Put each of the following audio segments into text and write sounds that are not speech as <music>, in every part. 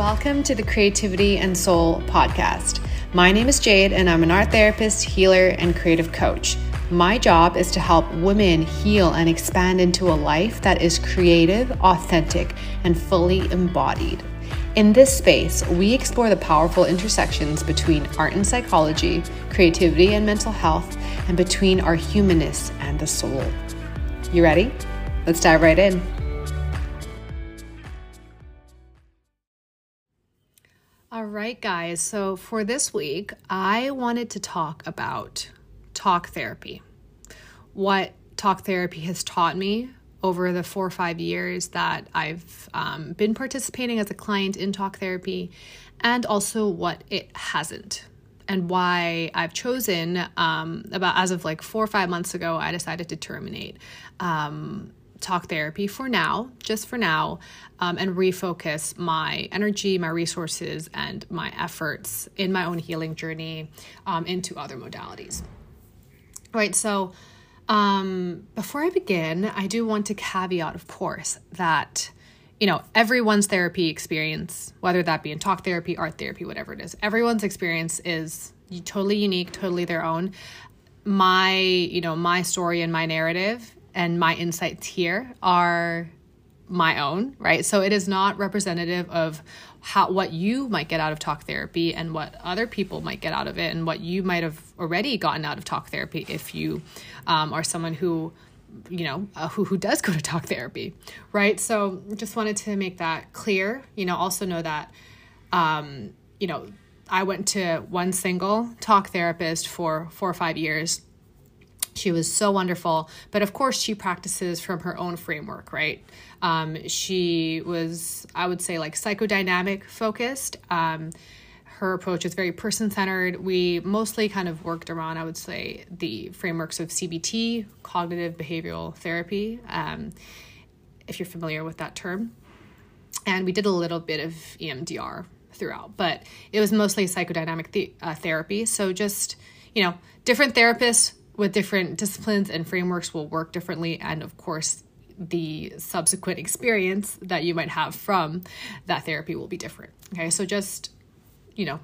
Welcome to the Creativity and Soul podcast. My name is Jade, and I'm an art therapist, healer, and creative coach. My job is to help women heal and expand into a life that is creative, authentic, and fully embodied. In this space, we explore the powerful intersections between art and psychology, creativity and mental health, and between our humanness and the soul. You ready? Let's dive right in. Right, guys. So for this week, I wanted to talk about talk therapy. What talk therapy has taught me over the four or five years that I've um, been participating as a client in talk therapy, and also what it hasn't. And why I've chosen, um, about as of like four or five months ago, I decided to terminate um, talk therapy for now, just for now, um, and refocus my energy, my resources, and my efforts in my own healing journey um, into other modalities. Right. So, um, before I begin, I do want to caveat, of course, that you know everyone's therapy experience, whether that be in talk therapy, art therapy, whatever it is, everyone's experience is totally unique, totally their own. My, you know, my story and my narrative and my insights here are my own, right? So it is not representative of how what you might get out of talk therapy and what other people might get out of it and what you might have already gotten out of talk therapy if you um, are someone who you know uh, who who does go to talk therapy right so just wanted to make that clear you know also know that um you know i went to one single talk therapist for four or five years she was so wonderful. But of course, she practices from her own framework, right? Um, she was, I would say, like psychodynamic focused. Um, her approach is very person centered. We mostly kind of worked around, I would say, the frameworks of CBT, cognitive behavioral therapy, um, if you're familiar with that term. And we did a little bit of EMDR throughout, but it was mostly psychodynamic uh, therapy. So just, you know, different therapists with different disciplines and frameworks will work differently. And of course, the subsequent experience that you might have from that therapy will be different. Okay, so just, you know,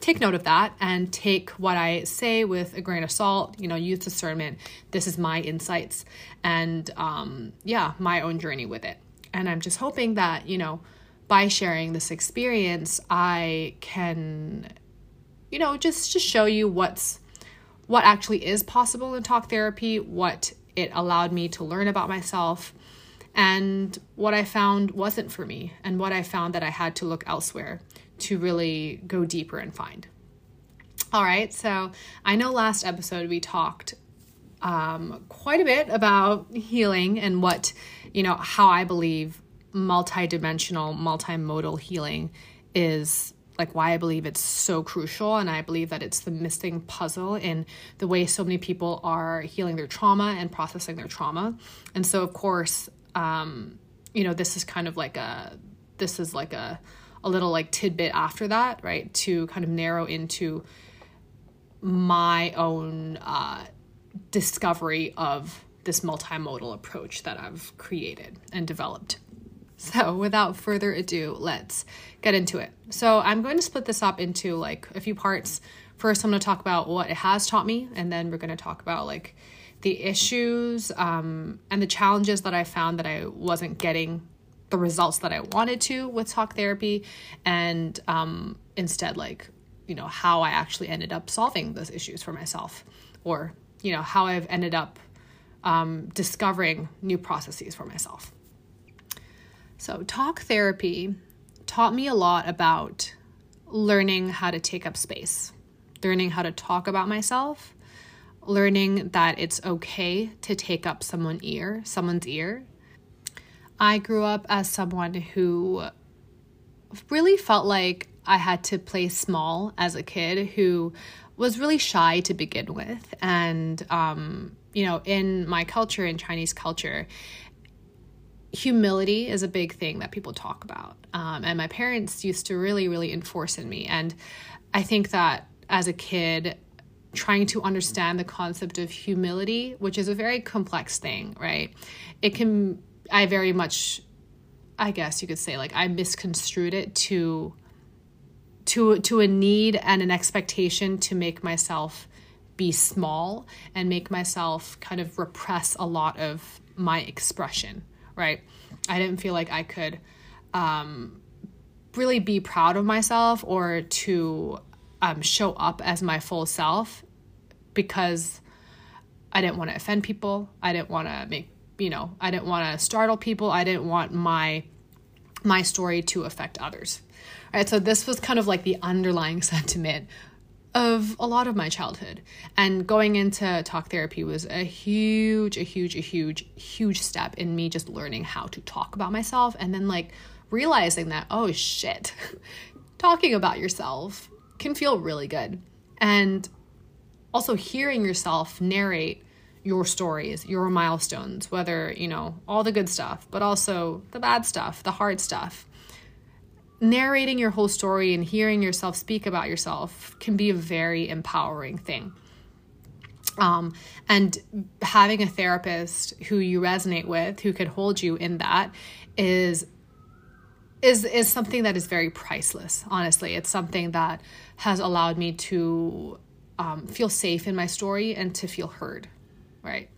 take note of that and take what I say with a grain of salt, you know, use discernment. This is my insights and, um, yeah, my own journey with it. And I'm just hoping that, you know, by sharing this experience, I can, you know, just, just show you what's what actually is possible in talk therapy, what it allowed me to learn about myself, and what I found wasn't for me, and what I found that I had to look elsewhere to really go deeper and find. All right, so I know last episode we talked um, quite a bit about healing and what, you know, how I believe multidimensional, multimodal healing is like why I believe it's so crucial. And I believe that it's the missing puzzle in the way so many people are healing their trauma and processing their trauma. And so, of course, um, you know, this is kind of like a, this is like a, a little like tidbit after that, right? To kind of narrow into my own uh, discovery of this multimodal approach that I've created and developed. So, without further ado, let's get into it. So, I'm going to split this up into like a few parts. First, I'm going to talk about what it has taught me, and then we're going to talk about like the issues um, and the challenges that I found that I wasn't getting the results that I wanted to with talk therapy, and um, instead, like, you know, how I actually ended up solving those issues for myself, or, you know, how I've ended up um, discovering new processes for myself. So, talk therapy taught me a lot about learning how to take up space, learning how to talk about myself, learning that it's okay to take up someone's ear, someone's ear. I grew up as someone who really felt like I had to play small as a kid who was really shy to begin with. And, um, you know, in my culture, in Chinese culture, humility is a big thing that people talk about. Um, and my parents used to really, really enforce in me. And I think that as a kid, trying to understand the concept of humility, which is a very complex thing, right? It can, I very much, I guess you could say, like, I misconstrued it to to to a need and an expectation to make myself be small and make myself kind of repress a lot of my expression, right? I didn't feel like I could um, really be proud of myself or to um, show up as my full self because I didn't want to offend people. I didn't want to make, you know, I didn't want to startle people. I didn't want my my story to affect others. All right, so this was kind of like the underlying <laughs> sentiment of a lot of my childhood. And going into talk therapy was a huge, a huge, a huge, huge step in me just learning how to talk about myself and then like realizing that, oh shit, <laughs> talking about yourself can feel really good. And also hearing yourself narrate your stories, your milestones, whether, you know, all the good stuff, but also the bad stuff, the hard stuff. Narrating your whole story and hearing yourself speak about yourself can be a very empowering thing. Um, and having a therapist who you resonate with, who could hold you in that, is is is something that is very priceless. Honestly, it's something that has allowed me to um, feel safe in my story and to feel heard right?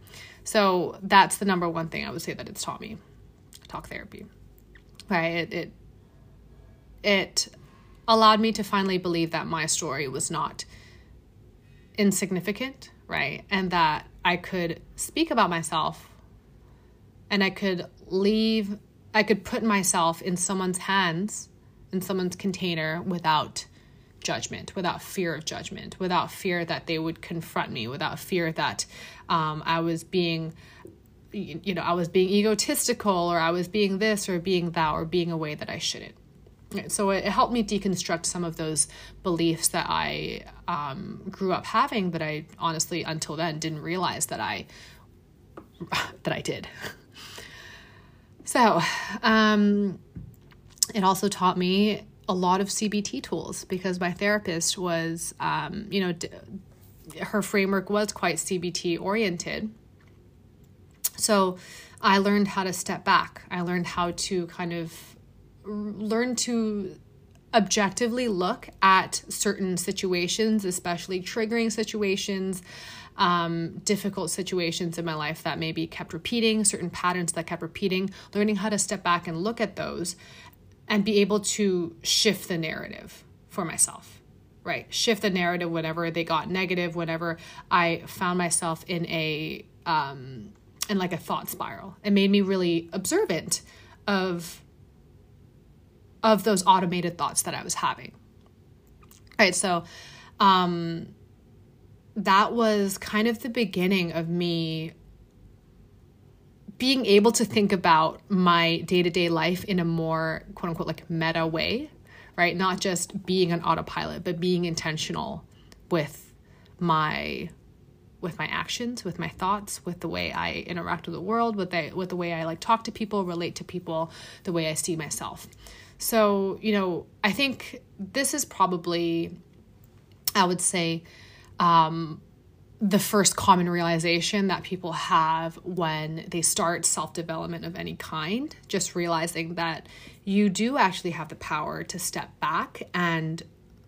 So that's the number one thing I would say that it's taught me talk therapy, right? It, it, it allowed me to finally believe that my story was not insignificant, right? And that I could speak about myself and I could leave, I could put myself in someone's hands, in someone's container without judgment, without fear of judgment, without fear that they would confront me, without fear that um, I was being, you know, I was being egotistical or I was being this or being that or being a way that I shouldn't. So it, helped me deconstruct some of those beliefs that I um, grew up having that I honestly until then didn't realize that I <laughs> that I did. So, um, it also taught me a lot of CBT tools because my therapist was, um, you know, d- her framework was quite CBT oriented. So I learned how to step back. I learned how to kind of learn to objectively look at certain situations, especially triggering situations, um, difficult situations in my life that maybe kept repeating, certain patterns that kept repeating, learning how to step back and look at those and be able to shift the narrative for myself right? Shift the narrative whenever they got negative whenever i found myself in a um in like a thought spiral. It made me really observant of of those automated thoughts that i was having right so um that was kind of the beginning of me being able to think about my day to day life in a more quote unquote like meta way, right? Not just being an autopilot, but being intentional with my with my actions, with my thoughts, with the way I interact with the world, with the with the way I like talk to people, relate to people, the way I see myself. So, you know, I think this is probably I would say um the first common realization that people have when they start self development of any kind, just realizing that you do actually have the power to step back and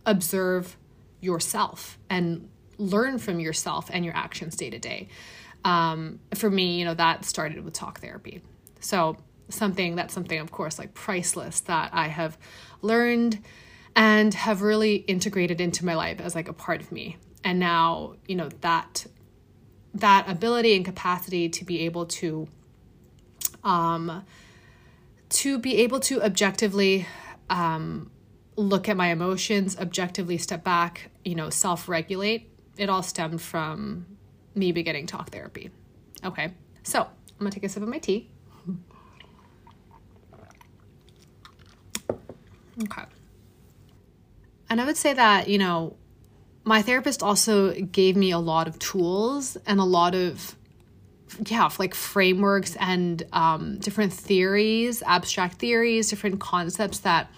observe yourself and learn from yourself and your actions day to day. Um, for me, you know, that started with talk therapy. So, something that's something, of course, like priceless that I have learned and have really integrated into my life as like a part of me. And now you know that that ability and capacity to be able to um to be able to objectively um look at my emotions objectively step back you know self-regulate it all stemmed from me beginning talk therapy. Okay so i'm gonna take a sip of my tea okay. And i would say that you know my therapist also gave me a lot of tools and a lot of yeah like frameworks and um, different theories abstract theories different concepts that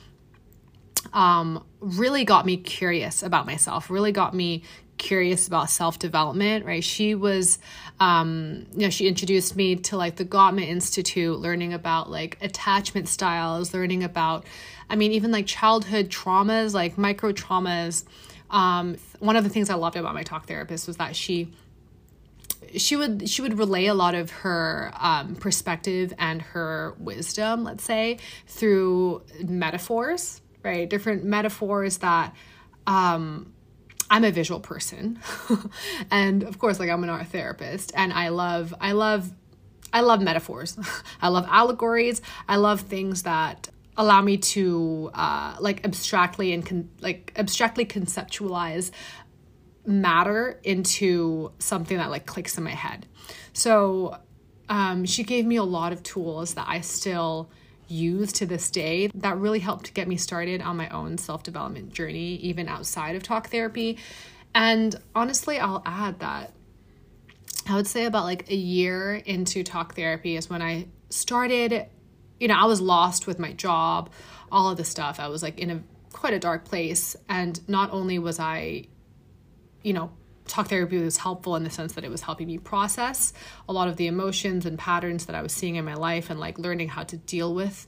um, really got me curious about myself, really got me curious about self development, right? She was, um, you know, she introduced me to like the Gottman Institute, learning about like attachment styles, learning about, I mean, even like childhood traumas, like micro traumas. Um, one of the things I loved about my talk therapist was that she she would she would relay a lot of her um, perspective and her wisdom, let's say, through metaphors, right? Different metaphors that um, I'm a visual person. <laughs> and of course, like I'm an art therapist and I love I love I love metaphors. <laughs> I love allegories. I love things that allow me to uh, like abstractly and con- like abstractly conceptualize matter into something that like clicks in my head. So um, she gave me a lot of tools that I still use to this day that really helped get me started on my own self development journey, even outside of talk therapy. And honestly, I'll add that I would say about like a year into talk therapy is when I started, you know, I was lost with my job, all of the stuff. I was like in a quite a dark place. And not only was I, you know, talk therapy was helpful in the sense that it was helping me process a lot of the emotions and patterns that I was seeing in my life and like learning how to deal with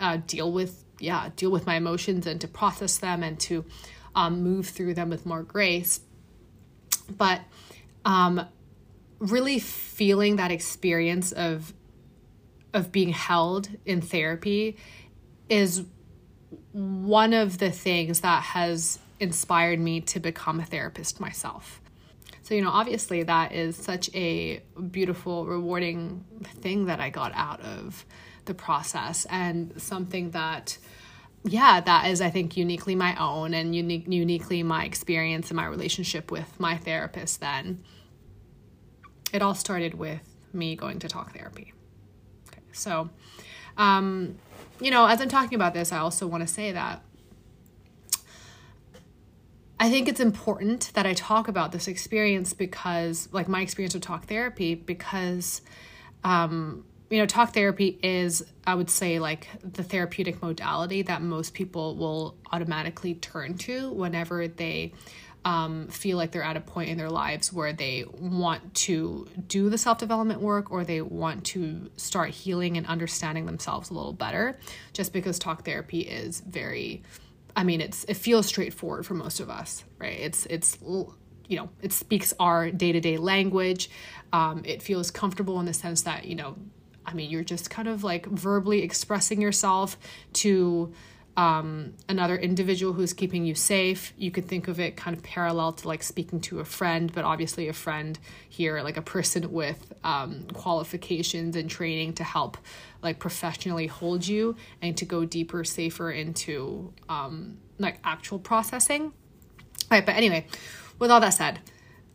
uh, deal with yeah deal with my emotions and to process them and to um, move through them with more grace but um, really feeling that experience of of being held in therapy is one of the things that has inspired me to become a therapist myself. So, you know, obviously that is such a beautiful, rewarding thing that I got out of the process and something that yeah, that is I think uniquely my own and unique uniquely my experience and my relationship with my therapist then. It all started with me going to talk therapy. Okay. So, um, you know, as I'm talking about this, I also want to say that I think it's important that I talk about this experience because, like my experience with talk therapy, because, um, you know, talk therapy is, I would say, like the therapeutic modality that most people will automatically turn to whenever they um, feel like they're at a point in their lives where they want to do the self development work or they want to start healing and understanding themselves a little better, just because talk therapy is very I mean, it's it feels straightforward for most of us, right? It's it's you know it speaks our day to day language. Um, it feels comfortable in the sense that you know, I mean, you're just kind of like verbally expressing yourself to um, another individual who's keeping you safe. You could think of it kind of parallel to like speaking to a friend, but obviously a friend here, like a person with um, qualifications and training to help like professionally hold you and to go deeper, safer into um, like actual processing. Right, but anyway, with all that said,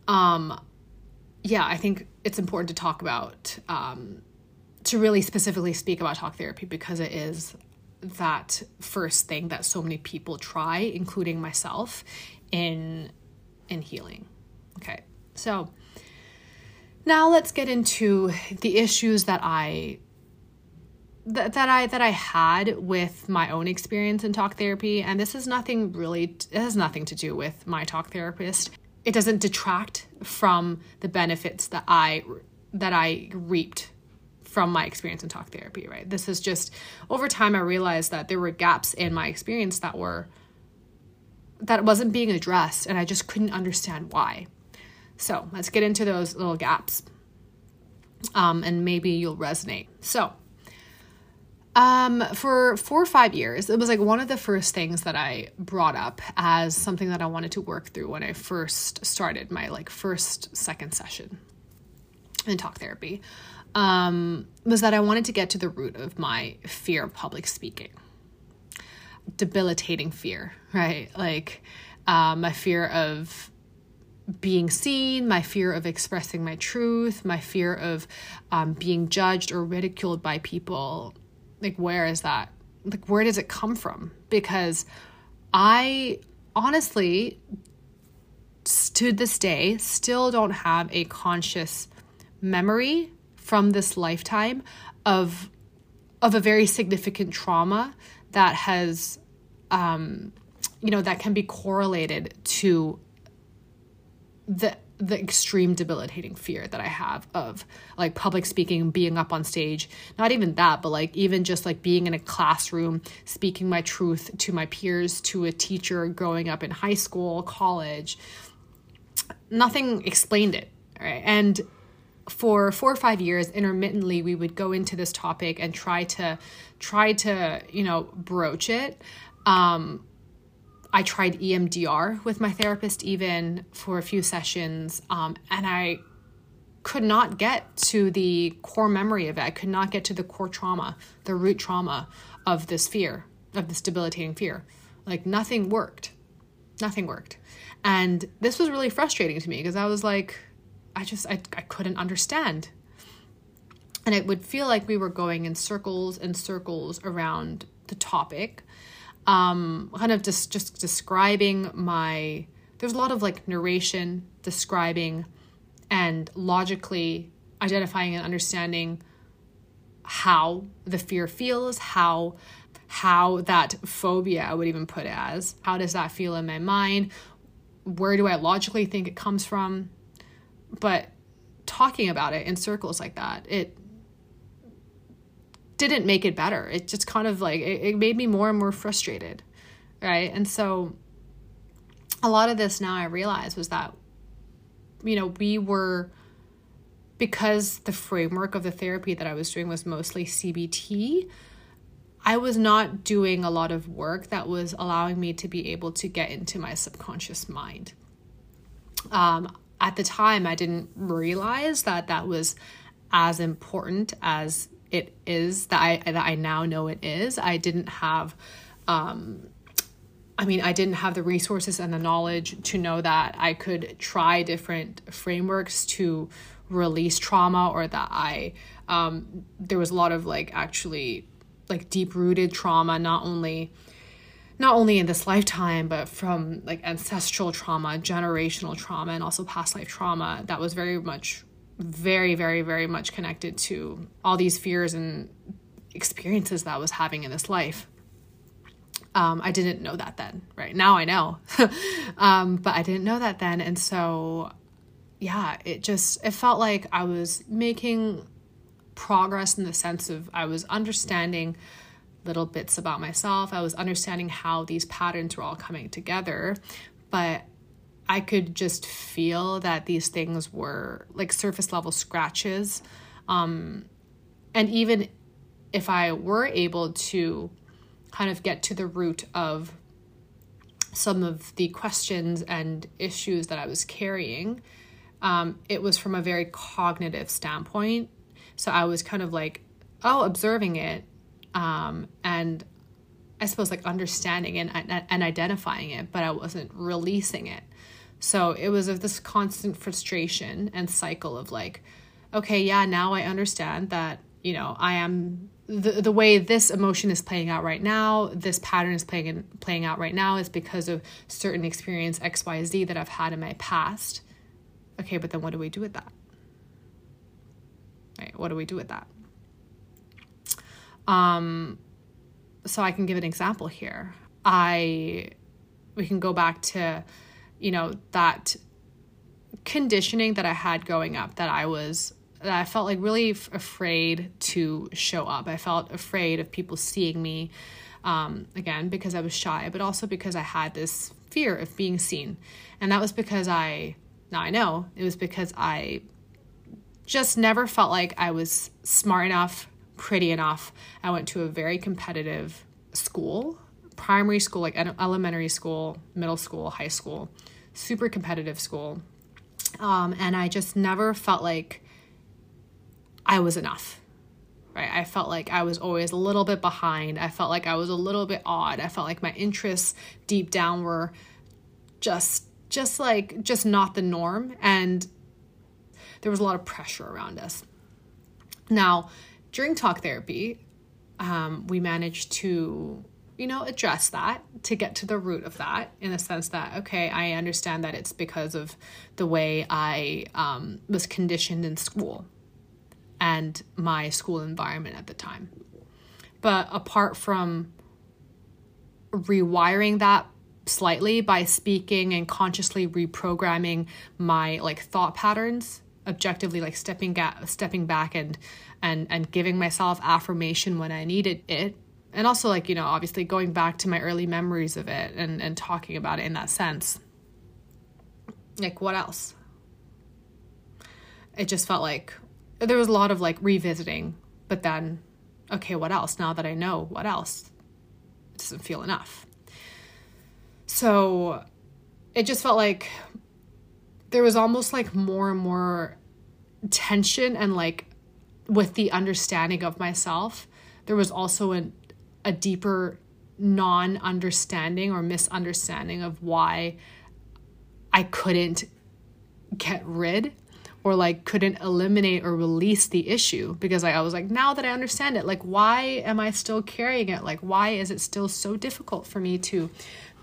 um, yeah, I think it's important to talk about um, to really specifically speak about talk therapy because it is that first thing that so many people try, including myself, in in healing. Okay. So now let's get into the issues that I that, that I that I had with my own experience in talk therapy and this is nothing really it has nothing to do with my talk therapist. It doesn't detract from the benefits that I that I reaped from my experience in talk therapy, right? This is just over time I realized that there were gaps in my experience that were that wasn't being addressed and I just couldn't understand why. So, let's get into those little gaps. Um, and maybe you'll resonate. So, um, for four or five years, it was like one of the first things that I brought up as something that I wanted to work through when I first started my like first second session in talk therapy um, was that I wanted to get to the root of my fear of public speaking. Debilitating fear, right? Like uh, my fear of being seen, my fear of expressing my truth, my fear of um, being judged or ridiculed by people. Like, where is that? Like, where does it come from? Because I honestly, to this day, still don't have a conscious memory from this lifetime of of a very significant trauma that has um, you know, that can be correlated to the the extreme debilitating fear that I have of like public speaking, being up on stage. Not even that, but like even just like being in a classroom, speaking my truth to my peers, to a teacher growing up in high school, college. Nothing explained it. Right. And for four or five years intermittently we would go into this topic and try to try to you know broach it um I tried EMDR with my therapist even for a few sessions, um, and I could not get to the core memory of it. I could not get to the core trauma, the root trauma of this fear, of this debilitating fear. Like nothing worked. Nothing worked. And this was really frustrating to me because I was like, I just, I, I couldn't understand. And it would feel like we were going in circles and circles around the topic um, kind of just just describing my. There's a lot of like narration, describing, and logically identifying and understanding how the fear feels, how how that phobia I would even put it as. How does that feel in my mind? Where do I logically think it comes from? But talking about it in circles like that, it didn't make it better. It just kind of like it, it made me more and more frustrated. Right. And so a lot of this now I realize was that, you know, we were because the framework of the therapy that I was doing was mostly CBT, I was not doing a lot of work that was allowing me to be able to get into my subconscious mind. Um, at the time, I didn't realize that that was as important as it is that I that I now know it is. I didn't have um I mean, I didn't have the resources and the knowledge to know that I could try different frameworks to release trauma or that I um there was a lot of like actually like deep rooted trauma not only not only in this lifetime but from like ancestral trauma generational trauma and also past life trauma that was very much very, very, very much connected to all these fears and experiences that I was having in this life. Um, I didn't know that then, right? Now I know. <laughs> um, but I didn't know that then. And so, yeah, it just, it felt like I was making progress in the sense of I was understanding little bits about myself. I was understanding how these patterns were all coming together. But I could just feel that these things were like surface level scratches. Um, and even if I were able to kind of get to the root of some of the questions and issues that I was carrying, um, it was from a very cognitive standpoint. So I was kind of like, oh, observing it um, and I suppose like understanding and, and identifying it, but I wasn't releasing it. So it was of this constant frustration and cycle of like, okay, yeah, now I understand that, you know, I am the the way this emotion is playing out right now, this pattern is playing in, playing out right now is because of certain experience XYZ that I've had in my past. Okay, but then what do we do with that? Right? What do we do with that? Um so I can give an example here. I we can go back to you know, that conditioning that I had growing up that I was that I felt like really f- afraid to show up. I felt afraid of people seeing me um, again because I was shy, but also because I had this fear of being seen. And that was because I now I know it was because I just never felt like I was smart enough, pretty enough. I went to a very competitive school, primary school, like elementary school, middle school, high school super competitive school. Um, and I just never felt like I was enough. Right? I felt like I was always a little bit behind. I felt like I was a little bit odd. I felt like my interests deep down were just just like just not the norm and there was a lot of pressure around us. Now, during talk therapy, um, we managed to you know, address that to get to the root of that in the sense that, okay, I understand that it's because of the way I um, was conditioned in school and my school environment at the time. But apart from rewiring that slightly by speaking and consciously reprogramming my like thought patterns objectively like stepping ga- stepping back and and and giving myself affirmation when I needed it. And also like you know obviously going back to my early memories of it and and talking about it in that sense. Like what else? It just felt like there was a lot of like revisiting but then okay what else? Now that i know what else? It doesn't feel enough. So it just felt like there was almost like more and more tension and like with the understanding of myself there was also an a deeper non understanding or misunderstanding of why I couldn't get rid or like couldn't eliminate or release the issue because I, I was like, now that I understand it, like, why am I still carrying it? Like, why is it still so difficult for me to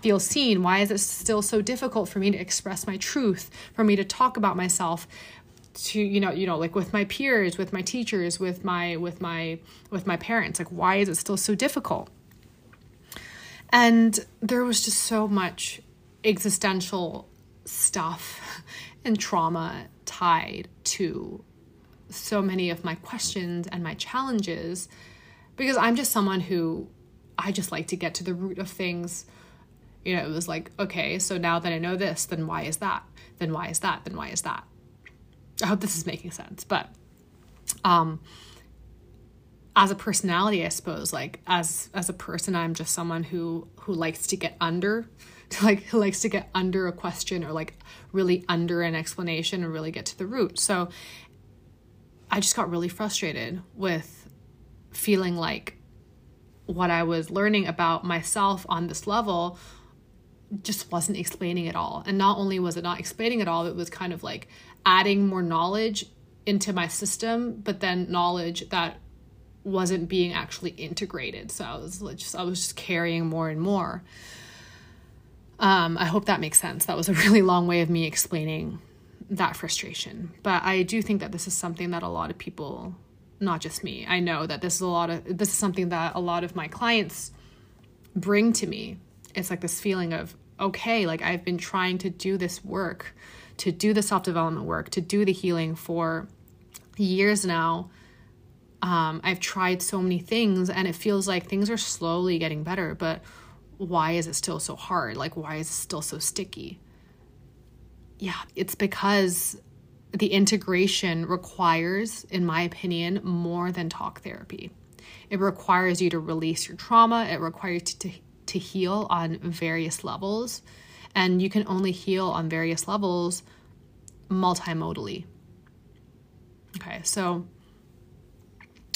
feel seen? Why is it still so difficult for me to express my truth, for me to talk about myself? to you know you know like with my peers with my teachers with my with my with my parents like why is it still so difficult and there was just so much existential stuff <laughs> and trauma tied to so many of my questions and my challenges because I'm just someone who I just like to get to the root of things. You know, it was like, okay, so now that I know this, then why is that? Then why is that? Then why is that? I hope this is making sense. But um as a personality, I suppose, like as as a person, I'm just someone who who likes to get under <laughs> like who likes to get under a question or like really under an explanation and really get to the root. So I just got really frustrated with feeling like what I was learning about myself on this level just wasn't explaining at all. And not only was it not explaining at all, it was kind of like adding more knowledge into my system, but then knowledge that wasn't being actually integrated. So I was just I was just carrying more and more. Um, I hope that makes sense. That was a <laughs> really long way of me explaining that frustration. But I do think that this is something that a lot of people, not just me, I know that this is a lot of this is something that a lot of my clients bring to me. It's like this feeling of okay, like I've been trying to do this work to do the self development work, to do the healing for years now. Um, I've tried so many things and it feels like things are slowly getting better, but why is it still so hard? Like, why is it still so sticky? Yeah, it's because the integration requires, in my opinion, more than talk therapy. It requires you to release your trauma, it requires you to, to heal on various levels and you can only heal on various levels multimodally. Okay, so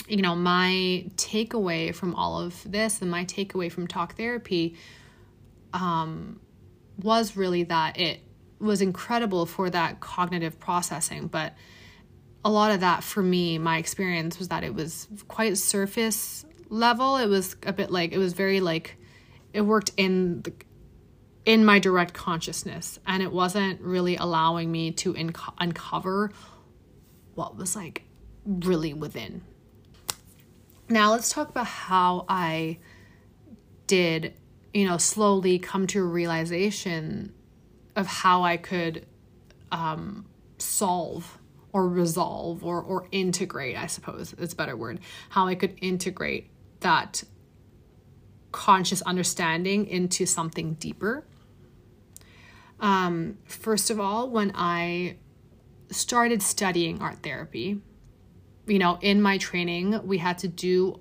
you know, my takeaway from all of this and my takeaway from talk therapy um, was really that it was incredible for that cognitive processing. But a lot of that for me, my experience was that it was quite surface level. It was a bit like, it was very like, it worked in the, in my direct consciousness and it wasn't really allowing me to inco- uncover what was like really within. Now let's talk about how i did you know slowly come to a realization of how i could um, solve or resolve or or integrate i suppose it's a better word how i could integrate that conscious understanding into something deeper um, first of all, when I started studying art therapy, you know, in my training, we had to do,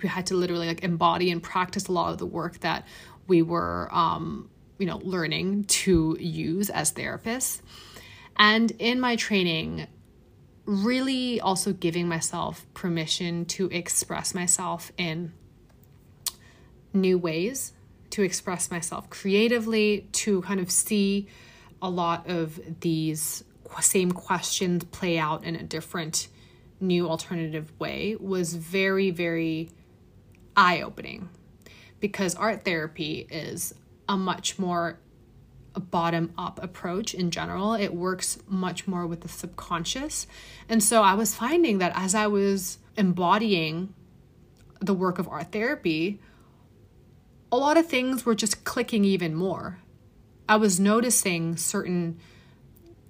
we had to literally like embody and practice a lot of the work that we were, um, you know, learning to use as therapists. And in my training, really also giving myself permission to express myself in new ways to express myself creatively, to kind of see a lot of these same questions play out in a different, new, alternative way was very, very eye opening because art therapy is a much more bottom up approach in general. It works much more with the subconscious. And so I was finding that as I was embodying the work of art therapy, a lot of things were just clicking even more. I was noticing certain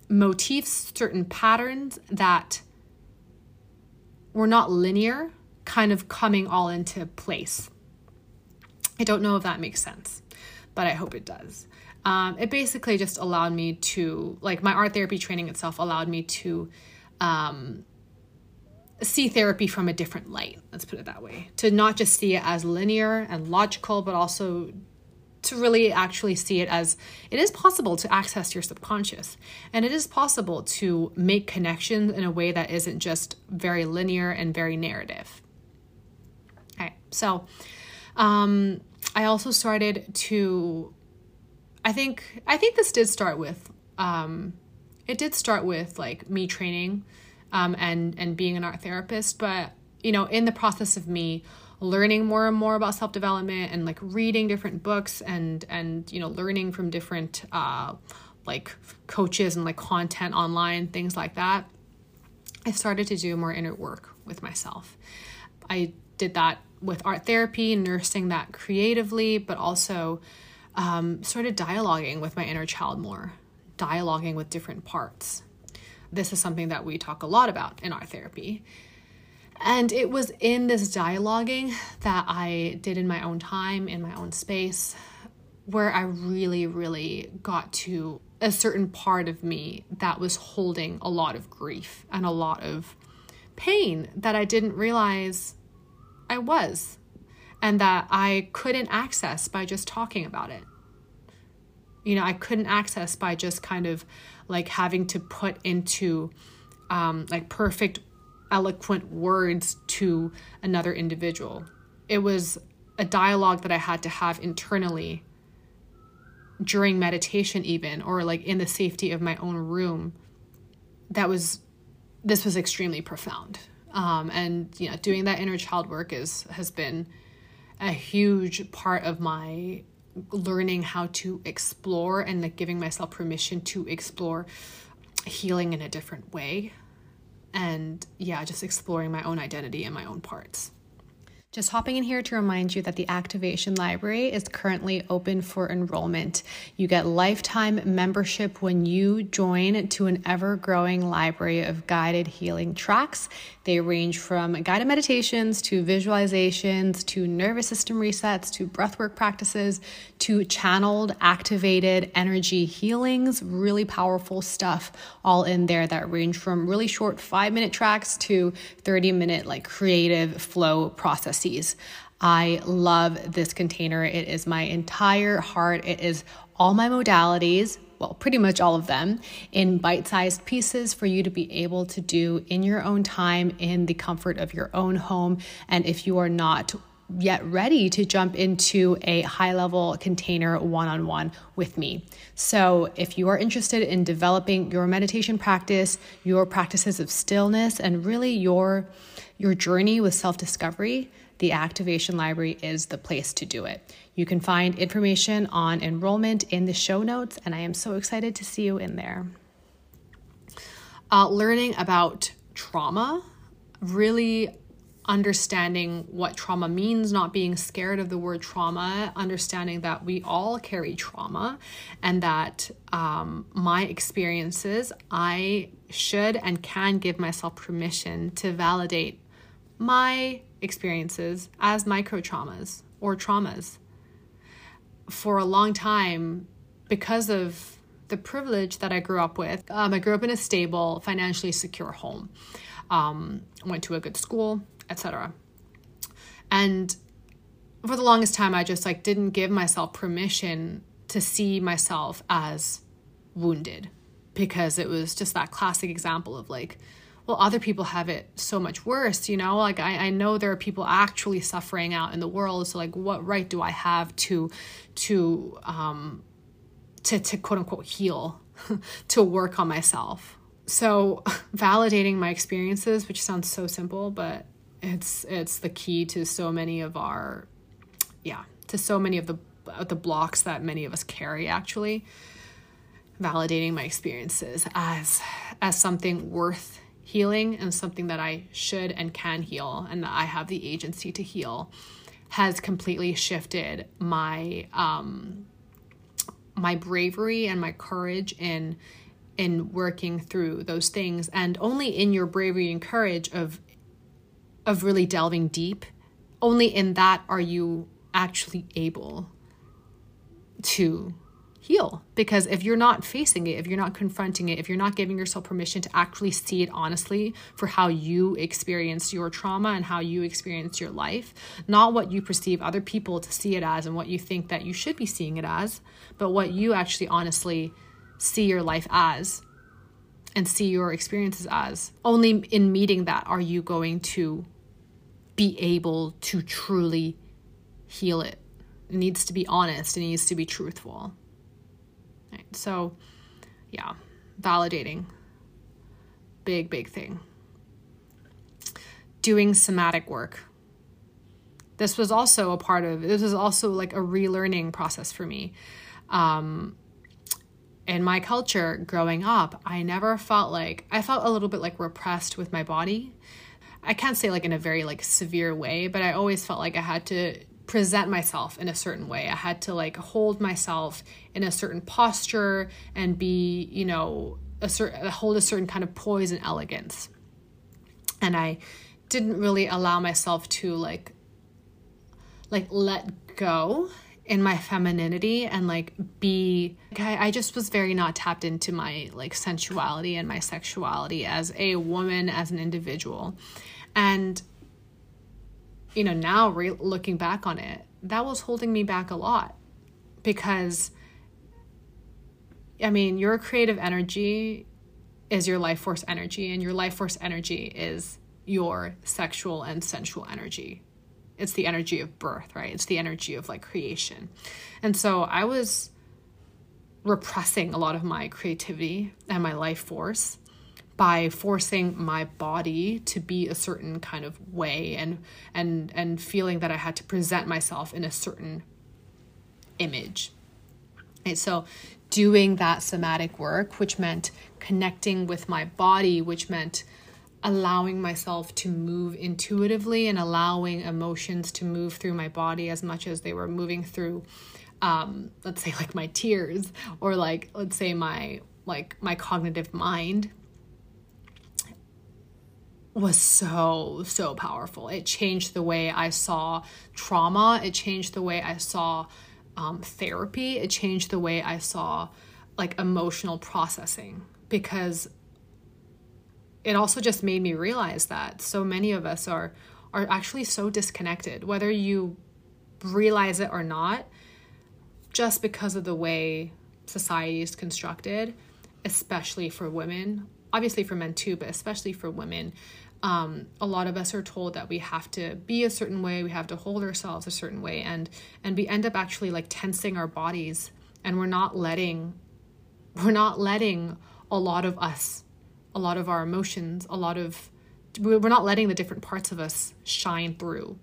motifs, certain patterns that were not linear, kind of coming all into place. I don't know if that makes sense, but I hope it does. Um, it basically just allowed me to, like, my art therapy training itself allowed me to um, see therapy from a different light. Let's put it that way. To not just see it as linear and logical, but also to really actually see it as it is possible to access your subconscious and it is possible to make connections in a way that isn't just very linear and very narrative. Okay, so um, I also started to, I think, I think this did start with, um, it did start with like me training um, and and being an art therapist. But you know, in the process of me learning more and more about self development and like reading different books and and you know learning from different uh, like coaches and like content online things like that, I started to do more inner work with myself. I did that with art therapy, nursing that creatively, but also um, started dialoguing with my inner child more, dialoguing with different parts this is something that we talk a lot about in art therapy. And it was in this dialoguing that I did in my own time, in my own space, where I really, really got to a certain part of me that was holding a lot of grief and a lot of pain that I didn't realize I was and that I couldn't access by just talking about it. You know, I couldn't access by just kind of like having to put into um, like perfect, eloquent words to another individual. It was a dialogue that I had to have internally during meditation, even, or like in the safety of my own room. That was, this was extremely profound. Um, and, you know, doing that inner child work is, has been a huge part of my learning how to explore and like giving myself permission to explore healing in a different way. And yeah just exploring my own identity and my own parts just hopping in here to remind you that the Activation Library is currently open for enrollment. You get lifetime membership when you join to an ever growing library of guided healing tracks. They range from guided meditations to visualizations to nervous system resets to breathwork practices to channeled, activated energy healings. Really powerful stuff all in there that range from really short five minute tracks to 30 minute, like creative flow I love this container. It is my entire heart. It is all my modalities, well, pretty much all of them, in bite sized pieces for you to be able to do in your own time, in the comfort of your own home. And if you are not yet ready to jump into a high level container one on one with me. So, if you are interested in developing your meditation practice, your practices of stillness, and really your, your journey with self discovery, the Activation Library is the place to do it. You can find information on enrollment in the show notes, and I am so excited to see you in there. Uh, learning about trauma, really understanding what trauma means, not being scared of the word trauma, understanding that we all carry trauma, and that um, my experiences, I should and can give myself permission to validate my experiences as micro traumas or traumas. For a long time, because of the privilege that I grew up with, um, I grew up in a stable, financially secure home, um, went to a good school, etc. And for the longest time, I just like didn't give myself permission to see myself as wounded because it was just that classic example of like well, other people have it so much worse, you know? Like, I, I know there are people actually suffering out in the world. So, like, what right do I have to, to, um, to, to quote unquote heal, <laughs> to work on myself? So, <laughs> validating my experiences, which sounds so simple, but it's, it's the key to so many of our, yeah, to so many of the, the blocks that many of us carry actually validating my experiences as as something worth healing and something that I should and can heal and that I have the agency to heal has completely shifted my um my bravery and my courage in in working through those things and only in your bravery and courage of of really delving deep only in that are you actually able to heal because if you're not facing it if you're not confronting it if you're not giving yourself permission to actually see it honestly for how you experienced your trauma and how you experienced your life not what you perceive other people to see it as and what you think that you should be seeing it as but what you actually honestly see your life as and see your experiences as. Only in meeting that are you going to be able to truly heal it. It needs to be honest, it needs to be truthful. So, yeah, validating. Big, big thing. Doing somatic work. This was also a part of, this was also like a relearning process for me. Um, in my culture growing up, I never felt like I felt a little bit like repressed with my body. I can't say like in a very like severe way, but I always felt like I had to present myself in a certain way. I had to like hold myself in a certain posture and be, you know, a certain hold a certain kind of poise and elegance. And I didn't really allow myself to like like let go in my femininity and like be I, I just was very not tapped into my like sensuality and my sexuality as a woman as an individual and you know now re- looking back on it that was holding me back a lot because i mean your creative energy is your life force energy and your life force energy is your sexual and sensual energy it's the energy of birth, right? It's the energy of like creation. And so I was repressing a lot of my creativity and my life force by forcing my body to be a certain kind of way and and and feeling that I had to present myself in a certain image. And so doing that somatic work, which meant connecting with my body, which meant allowing myself to move intuitively and allowing emotions to move through my body as much as they were moving through um, let's say like my tears or like let's say my like my cognitive mind was so so powerful. It changed the way i saw trauma. It changed the way i saw um, therapy. It changed the way i saw like emotional processing because it also just made me realize that so many of us are are actually so disconnected whether you realize it or not just because of the way society is constructed especially for women obviously for men too but especially for women um, a lot of us are told that we have to be a certain way we have to hold ourselves a certain way and and we end up actually like tensing our bodies and we're not letting we're not letting a lot of us a lot of our emotions, a lot of we're not letting the different parts of us shine through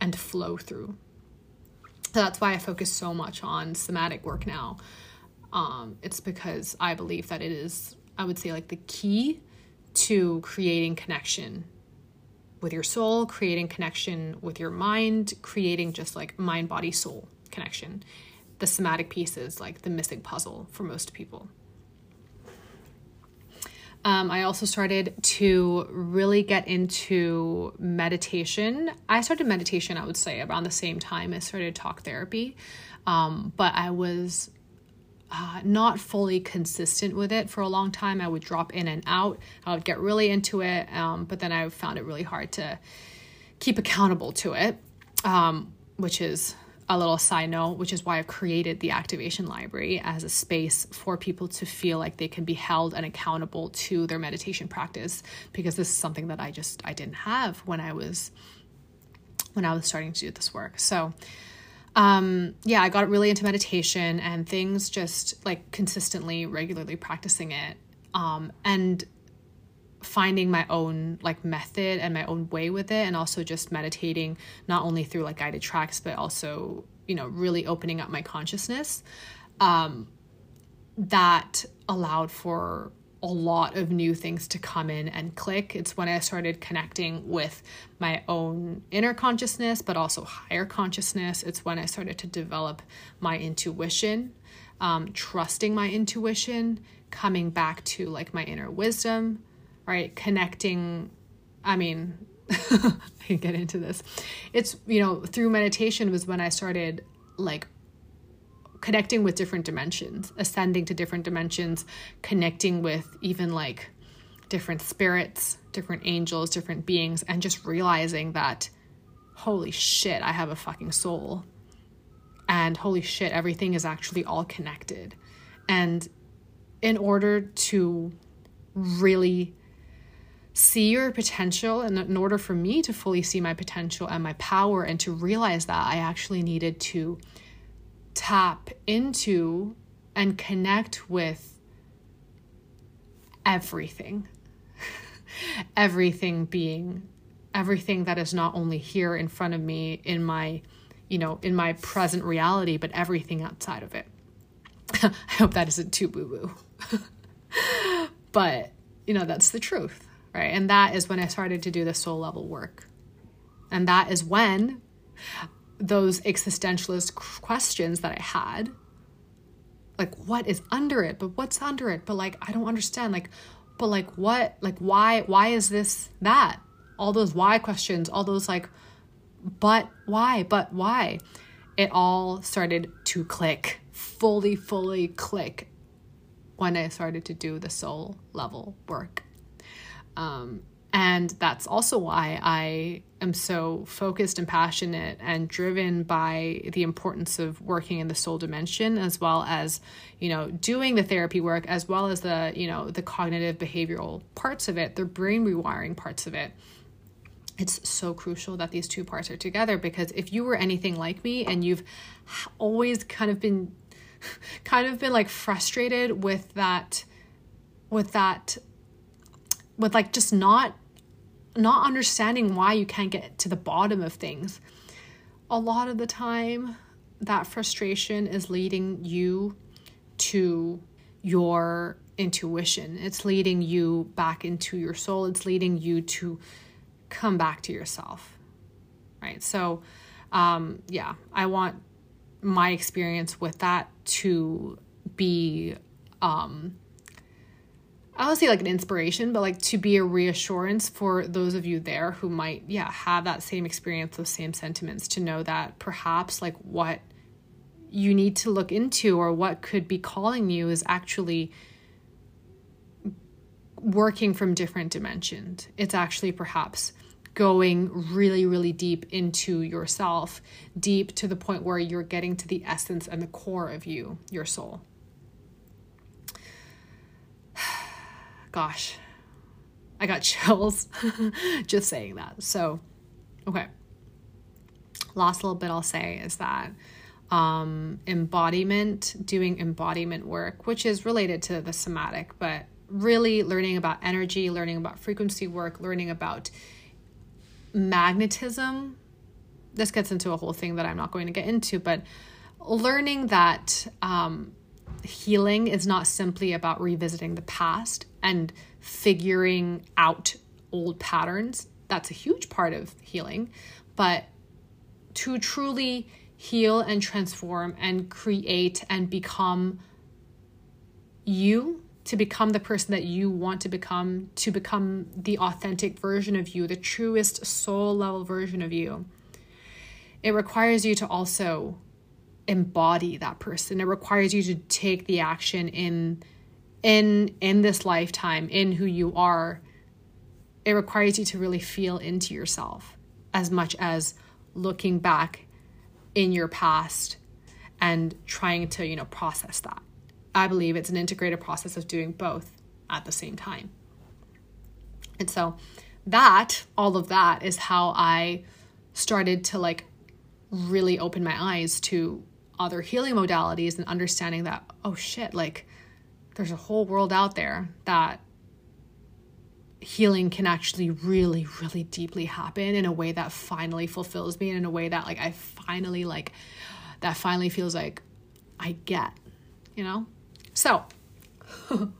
and flow through. So that's why I focus so much on somatic work now. Um, it's because I believe that it is, I would say, like the key to creating connection with your soul, creating connection with your mind, creating just like mind, body, soul connection. The somatic piece is like the missing puzzle for most people. Um, I also started to really get into meditation. I started meditation, I would say, around the same time I started talk therapy, um, but I was uh, not fully consistent with it for a long time. I would drop in and out. I would get really into it, um, but then I found it really hard to keep accountable to it, um, which is a little side note, which is why I've created the Activation Library as a space for people to feel like they can be held and accountable to their meditation practice because this is something that I just I didn't have when I was when I was starting to do this work. So um yeah, I got really into meditation and things just like consistently regularly practicing it. Um and finding my own like method and my own way with it and also just meditating not only through like guided tracks but also you know really opening up my consciousness. Um that allowed for a lot of new things to come in and click. It's when I started connecting with my own inner consciousness, but also higher consciousness. It's when I started to develop my intuition, um, trusting my intuition, coming back to like my inner wisdom, right? Connecting. I mean, <laughs> I can get into this. It's, you know, through meditation was when I started like connecting with different dimensions, ascending to different dimensions, connecting with even like different spirits, different angels, different beings, and just realizing that, holy shit, I have a fucking soul. And holy shit, everything is actually all connected. And in order to really see your potential, and in order for me to fully see my potential and my power, and to realize that, I actually needed to tap into and connect with everything. <laughs> everything being everything that is not only here in front of me in my you know in my present reality but everything outside of it. <laughs> I hope that isn't too boo boo <laughs> but you know that's the truth right? And that is when i started to do the soul level work. And that is when those existentialist questions that I had. Like, what is under it? But what's under it? But like, I don't understand. Like, but like, what? Like, why? Why is this that? All those why questions, all those like, but why? But why? It all started to click, fully, fully click when I started to do the soul level work. Um, and that's also why I am so focused and passionate and driven by the importance of working in the soul dimension as well as, you know, doing the therapy work as well as the, you know, the cognitive behavioral parts of it, the brain rewiring parts of it. It's so crucial that these two parts are together because if you were anything like me and you've always kind of been <laughs> kind of been like frustrated with that with that with like just not not understanding why you can't get to the bottom of things. A lot of the time, that frustration is leading you to your intuition. It's leading you back into your soul. It's leading you to come back to yourself. Right. So, um, yeah, I want my experience with that to be um, I would say like an inspiration, but like to be a reassurance for those of you there who might, yeah, have that same experience, those same sentiments, to know that perhaps like what you need to look into or what could be calling you is actually working from different dimensions. It's actually perhaps going really, really deep into yourself, deep to the point where you're getting to the essence and the core of you, your soul. Gosh, I got <laughs> chills just saying that. So, okay. Last little bit I'll say is that um, embodiment, doing embodiment work, which is related to the somatic, but really learning about energy, learning about frequency work, learning about magnetism. This gets into a whole thing that I'm not going to get into, but learning that um, healing is not simply about revisiting the past and figuring out old patterns. That's a huge part of healing. But to truly heal and transform and create and become you, to become the person that you want to become, to become the authentic version of you, the truest soul level version of you, it requires you to also embody that person. It requires you to take the action in in in this lifetime, in who you are. It requires you to really feel into yourself as much as looking back in your past and trying to, you know, process that. I believe it's an integrated process of doing both at the same time. And so that, all of that is how I started to like really open my eyes to other healing modalities and understanding that, oh shit, like there's a whole world out there that healing can actually really, really deeply happen in a way that finally fulfills me and in a way that like I finally like that finally feels like I get, you know? So <laughs>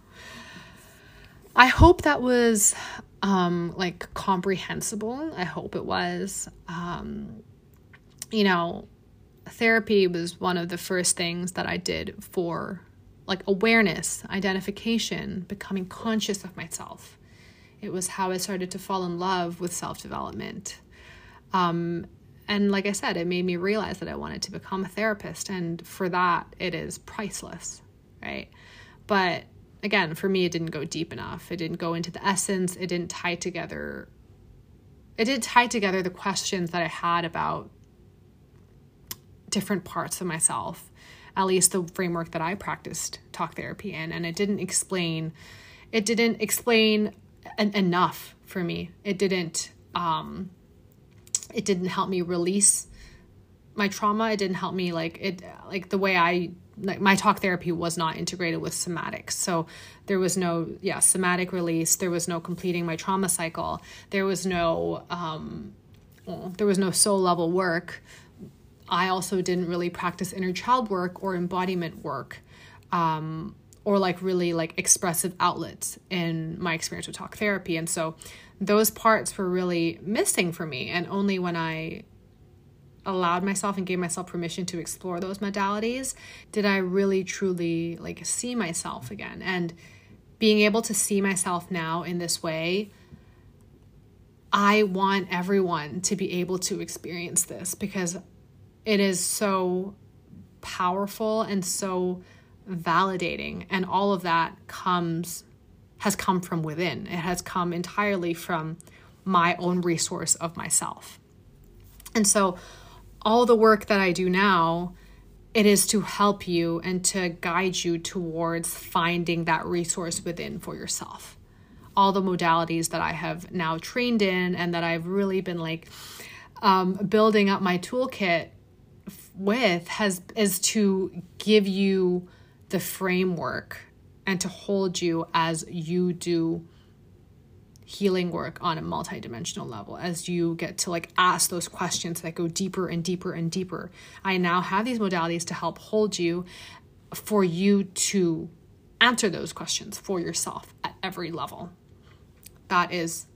I hope that was um, like comprehensible. I hope it was. Um, you know, therapy was one of the first things that I did for like awareness, identification, becoming conscious of myself. It was how I started to fall in love with self development. Um, and like I said, it made me realize that I wanted to become a therapist. And for that, it is priceless, right? But again, for me, it didn't go deep enough. It didn't go into the essence. It didn't tie together. It did tie together the questions that I had about different parts of myself, at least the framework that I practiced talk therapy in. And it didn't explain, it didn't explain en- enough for me. It didn't, um, it didn't help me release my trauma. It didn't help me like it, like the way I like my talk therapy was not integrated with somatics. So there was no yeah somatic release. There was no completing my trauma cycle. There was no um, well, there was no soul level work. I also didn't really practice inner child work or embodiment work. Um, or like really like expressive outlets in my experience with talk therapy and so those parts were really missing for me and only when i allowed myself and gave myself permission to explore those modalities did I really truly like see myself again. And being able to see myself now in this way, I want everyone to be able to experience this because it is so powerful and so validating. And all of that comes, has come from within. It has come entirely from my own resource of myself. And so, all the work that I do now, it is to help you and to guide you towards finding that resource within for yourself. All the modalities that I have now trained in and that I've really been like um, building up my toolkit with has is to give you the framework and to hold you as you do healing work on a multidimensional level as you get to like ask those questions that go deeper and deeper and deeper. I now have these modalities to help hold you for you to answer those questions for yourself at every level. That is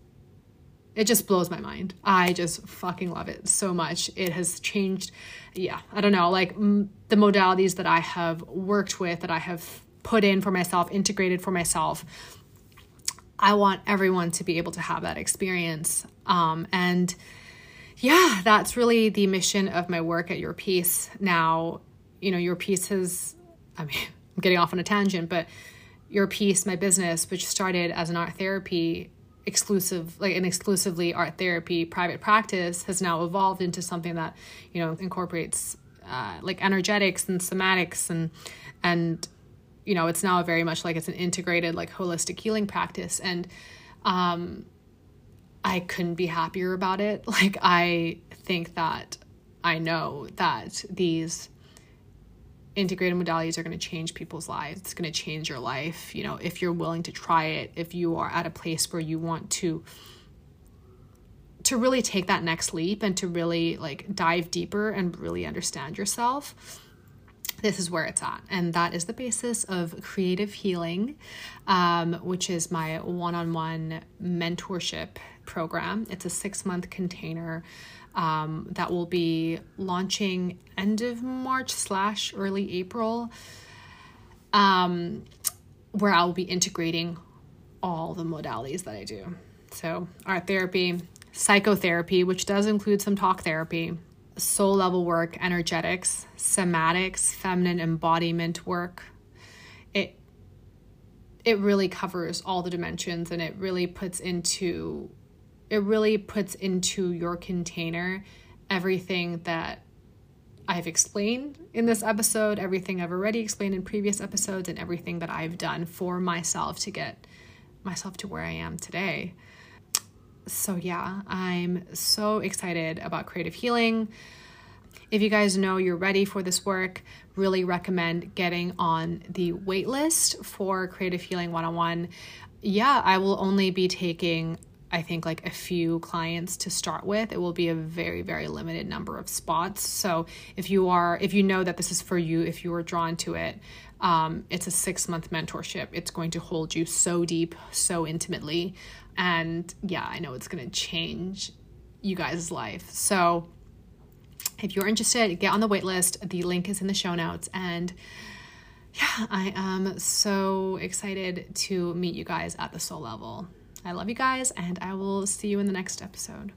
it just blows my mind. I just fucking love it so much. It has changed yeah, I don't know, like m- the modalities that I have worked with that I have put in for myself, integrated for myself I want everyone to be able to have that experience. Um, and yeah, that's really the mission of my work at Your Piece. Now, you know, Your Piece has, I mean, <laughs> I'm getting off on a tangent, but Your Piece, my business, which started as an art therapy exclusive like an exclusively art therapy private practice has now evolved into something that you know incorporates uh, like energetics and somatics and and you know it's now very much like it's an integrated like holistic healing practice. And um i couldn't be happier about it. <laughs> Like i think that i know that these integrated modalities are going to change people's lives it's going to change your life you know if you're willing to try it if you are at a place where you want to to really take that next leap and to really like dive deeper and really understand yourself this is where it's at. And that is the basis of Creative Healing, um, which is my one on one mentorship program. It's a six month container um, that will be launching end of March slash early April, um, where I'll be integrating all the modalities that I do. So, art therapy, psychotherapy, which does include some talk therapy, soul level work, energetics, somatics, feminine embodiment work. It it really covers all the dimensions and it really puts into it really puts into your container everything that I've explained in this episode, everything I've already explained in previous episodes, and everything that I've done for myself to get myself to where I am today so yeah, I'm so excited about creative healing. If you guys know you're ready for this work, really recommend getting on the waitlist for Creative Healing 101. Yeah, I will only be taking I think like a few clients to start with. It will be a very, very limited number of spots. So if you are, if you know that this is for you, if you are drawn to it, um, it's a six month mentorship. It's going to hold you so deep, so intimately. And yeah, I know it's going to change you guys' life. So if you're interested, get on the waitlist. The link is in the show notes. And yeah, I am so excited to meet you guys at the soul level. I love you guys, and I will see you in the next episode.